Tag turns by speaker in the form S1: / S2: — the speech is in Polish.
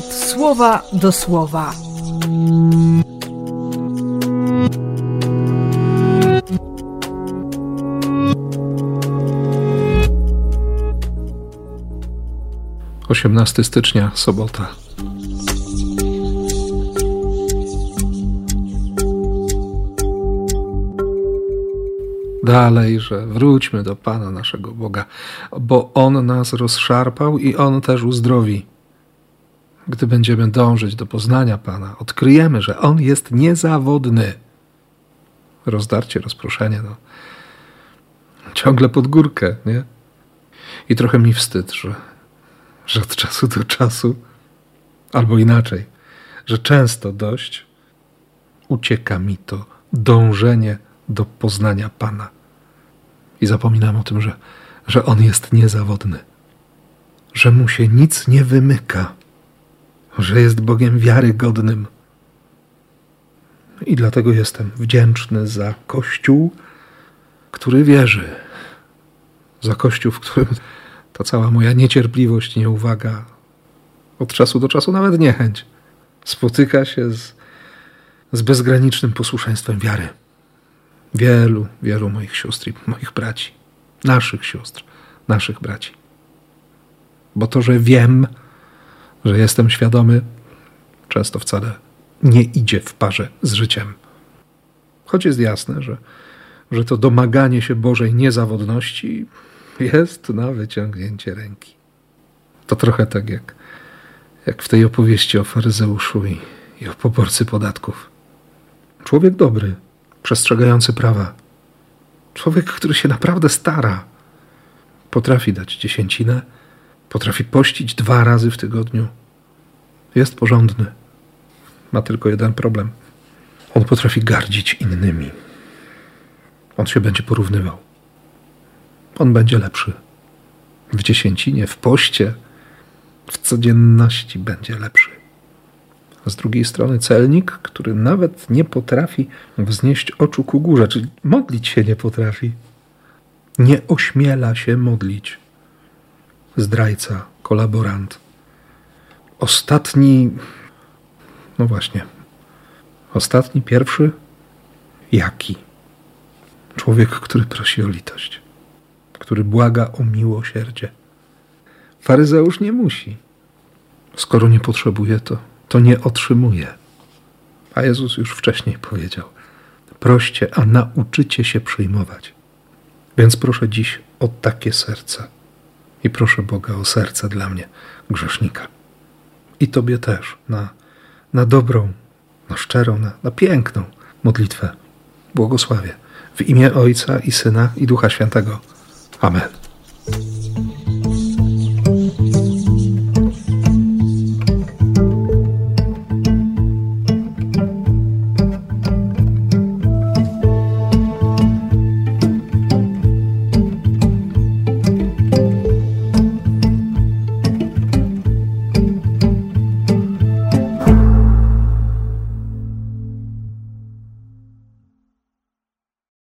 S1: słowa do słowa.
S2: Osiemnasty stycznia, sobota. dalej, że wróćmy do Pana naszego Boga, bo On nas rozszarpał i On też uzdrowi. Gdy będziemy dążyć do poznania Pana, odkryjemy, że On jest niezawodny. Rozdarcie, rozproszenie, no. Ciągle pod górkę, nie? I trochę mi wstyd, że, że od czasu do czasu, albo inaczej, że często dość ucieka mi to dążenie do poznania Pana. I zapominam o tym, że, że On jest niezawodny, że mu się nic nie wymyka, że jest Bogiem wiarygodnym. I dlatego jestem wdzięczny za Kościół, który wierzy, za Kościół, w którym ta cała moja niecierpliwość, nieuwaga, od czasu do czasu nawet niechęć, spotyka się z, z bezgranicznym posłuszeństwem wiary wielu, wielu moich sióstr i moich braci, naszych sióstr, naszych braci. Bo to, że wiem, że jestem świadomy, często wcale nie idzie w parze z życiem. Choć jest jasne, że, że to domaganie się Bożej niezawodności jest na wyciągnięcie ręki. To trochę tak jak, jak w tej opowieści o faryzeuszu i, i o poborcy podatków. Człowiek dobry, przestrzegający prawa. Człowiek, który się naprawdę stara, potrafi dać dziesięcinę, potrafi pościć dwa razy w tygodniu. Jest porządny. Ma tylko jeden problem. On potrafi gardzić innymi. On się będzie porównywał. On będzie lepszy. W dziesięcinie, w poście, w codzienności będzie lepszy z drugiej strony celnik, który nawet nie potrafi wznieść oczu ku górze, czyli modlić się nie potrafi. Nie ośmiela się modlić. Zdrajca, kolaborant. Ostatni, no właśnie, ostatni, pierwszy, jaki? Człowiek, który prosi o litość, który błaga o miłosierdzie. Faryzeusz nie musi. Skoro nie potrzebuje, to to nie otrzymuje. A Jezus już wcześniej powiedział: Proście, a nauczycie się przyjmować. Więc proszę dziś o takie serce. I proszę Boga o serce dla mnie, grzesznika. I Tobie też na, na dobrą, na szczerą, na, na piękną modlitwę. Błogosławię. W imię Ojca i Syna i Ducha Świętego. Amen.